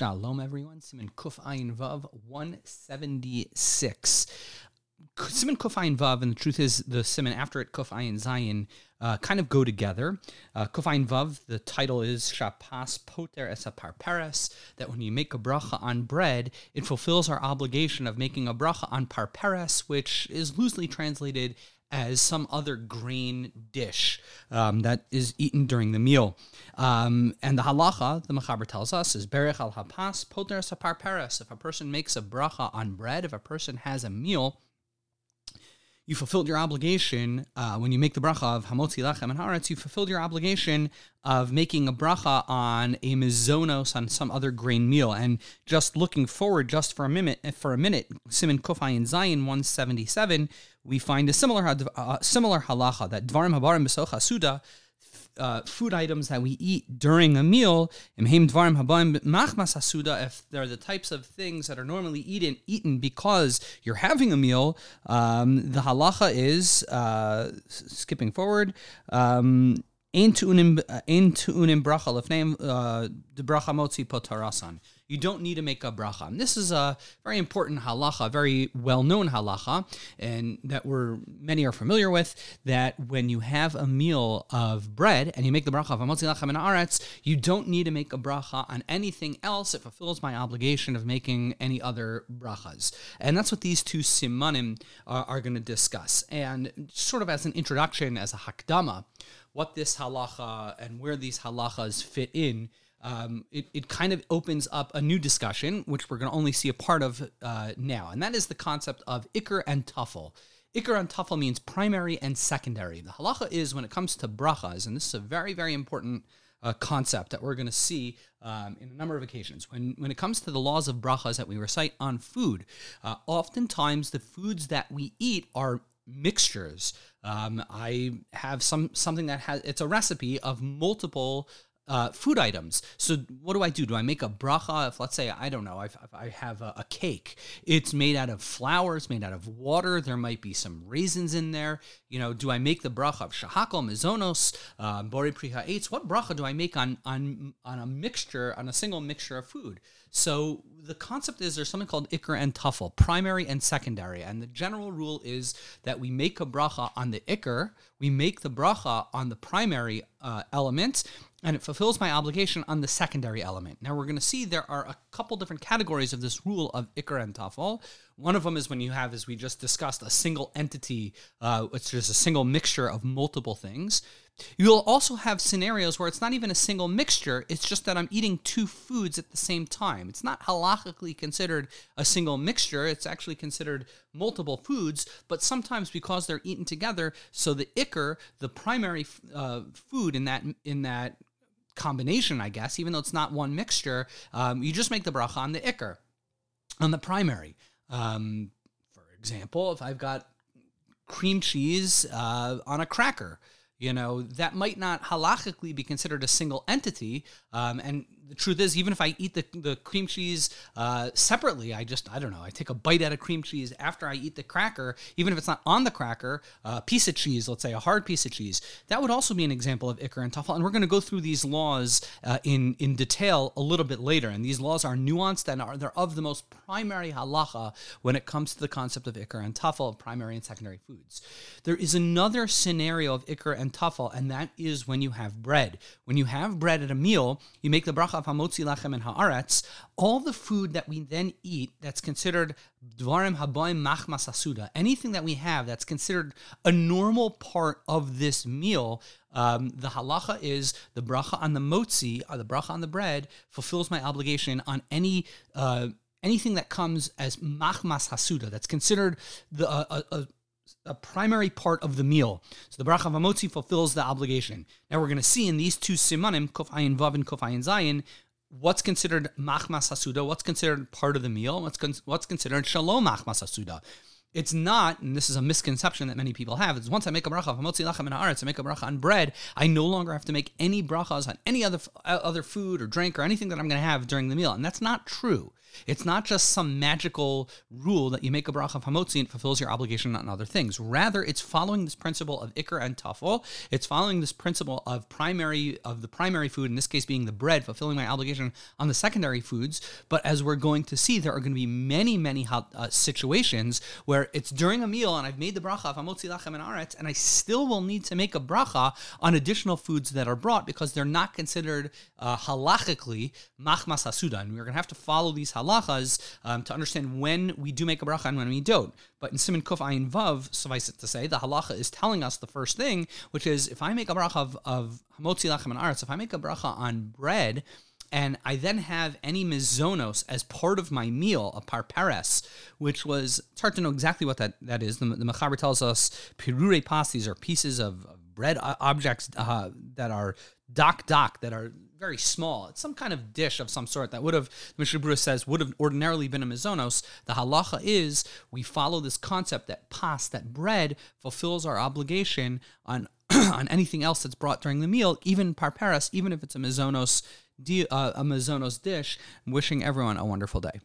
Shalom, everyone. Siman Kuf Ayin Vav 176. Siman Kuf Ayin Vav, and the truth is, the Siman after it, Kuf Ayin Zayin, uh, kind of go together. Uh, Kuf Ayin Vav, the title is Shapas Poter Esapar Paras, that when you make a bracha on bread, it fulfills our obligation of making a bracha on parperes, which is loosely translated as some other grain dish um, that is eaten during the meal. Um, and the halacha, the Mechaber tells us, is berech al hapas poter sapar peres. If a person makes a bracha on bread, if a person has a meal, you fulfilled your obligation uh, when you make the bracha of hamotzi lechem and haaretz. You fulfilled your obligation of making a bracha on a mizonos on some other grain meal. And just looking forward, just for a minute, for a minute, Siman Kofayin Zayin one seventy seven, we find a similar uh, similar halacha that dvarim habarim besocha suda uh, food items that we eat during a meal, if they're the types of things that are normally eaten eaten because you're having a meal, um, the halacha is uh, skipping forward. Um, Ein tu'unim bracha lefneim uh, de bracha motzi potarasan you don't need to make a bracha. And this is a very important halacha, very well-known halacha, and that we're many are familiar with. That when you have a meal of bread and you make the bracha of amotzi lachem aretz, you don't need to make a bracha on anything else. It fulfills my obligation of making any other brachas, and that's what these two simanim are, are going to discuss. And sort of as an introduction, as a hakdama, what this halacha and where these halachas fit in um, it, it kind of opens up a new discussion, which we're going to only see a part of uh, now, and that is the concept of ikr and tafel. Ikr and tafel means primary and secondary. The halacha is when it comes to brachas, and this is a very, very important uh, concept that we're going to see um, in a number of occasions. When, when it comes to the laws of brachas that we recite on food, uh, oftentimes the foods that we eat are mixtures. Um, I have some something that has it's a recipe of multiple uh, food items. So what do I do? Do I make a bracha? If let's say I don't know, I've, I have a, a, cake. It's made out of flour. It's made out of water. There might be some raisins in there. You know, do I make the bracha of shahakol mizonos uh, bori priha eitz? What bracha do I make on on on a mixture on a single mixture of food? So the concept is there's something called ikr and tafel, primary and secondary. And the general rule is that we make a bracha on the ikr, we make the bracha on the primary uh, element, and it fulfills my obligation on the secondary element. Now we're going to see there are a couple different categories of this rule of ikr and tafel. One of them is when you have, as we just discussed, a single entity, uh, which is a single mixture of multiple things. You'll also have scenarios where it's not even a single mixture, it's just that I'm eating two foods at the same time. It's not halachically considered a single mixture, it's actually considered multiple foods, but sometimes because they're eaten together, so the ikr, the primary uh, food in that in that combination, I guess, even though it's not one mixture, um, you just make the bracha on the ikr, on the primary. Um, for example, if I've got cream cheese uh, on a cracker, you know that might not halachically be considered a single entity um, and the truth is, even if I eat the, the cream cheese uh, separately, I just, I don't know, I take a bite out of cream cheese after I eat the cracker, even if it's not on the cracker, a piece of cheese, let's say a hard piece of cheese, that would also be an example of ikr and tafel. And we're going to go through these laws uh, in, in detail a little bit later. And these laws are nuanced and are they're of the most primary halacha when it comes to the concept of ikr and tafel, of primary and secondary foods. There is another scenario of ikr and tafel, and that is when you have bread. When you have bread at a meal, you make the bracha of hamotzi lachem and haaretz, all the food that we then eat that's considered dvarim haboim machmas asuda, anything that we have that's considered a normal part of this meal, um, the halacha is the bracha on the motzi, or the bracha on the bread, fulfills my obligation on any. Uh, anything that comes as machmas hasuda, that's considered the, uh, a, a a primary part of the meal. So the bracha of Hamotzi fulfills the obligation. Now we're going to see in these two simanim, Kof Ayin Vav and Kof Ayin Zayin, what's considered machmas hasuda, what's considered part of the meal, what's con- what's considered shalom machmas hasuda. It's not, and this is a misconception that many people have, is once I make a bracha, hamotzi lachem in I make a bracha on bread, I no longer have to make any brachas on any other uh, other food or drink or anything that I'm going to have during the meal. And that's not true. It's not just some magical rule that you make a bracha of hamotzi and it fulfills your obligation on other things. Rather, it's following this principle of ikr and tafel. It's following this principle of primary of the primary food, in this case being the bread, fulfilling my obligation on the secondary foods. But as we're going to see, there are going to be many, many uh, situations where it's during a meal and I've made the bracha of hamotzi lachem and aretz, and I still will need to make a bracha on additional foods that are brought because they're not considered uh, halachically machmas hasuda, and we're going to have to follow these halachas um, to understand when we do make a bracha and when we don't. But in Siman Kuf Ayin Vav, suffice it to say, the halacha is telling us the first thing, which is if I make a bracha of, of hamotzi lachem and aretz, if I make a bracha on bread, and I then have any mizonos as part of my meal, a parperes, which was, it's hard to know exactly what that, that is. The, the Mechaber tells us pirure pas, these are pieces of, bread objects uh, that are doc doc, that are very small. It's some kind of dish of some sort that would have, Mishnah says, would have ordinarily been a mizonos. The halacha is we follow this concept that pas, that bread, fulfills our obligation on on anything else that's brought during the meal, even parperas, even if it's a mizonos, uh, a mizonos dish. Wishing everyone a wonderful day.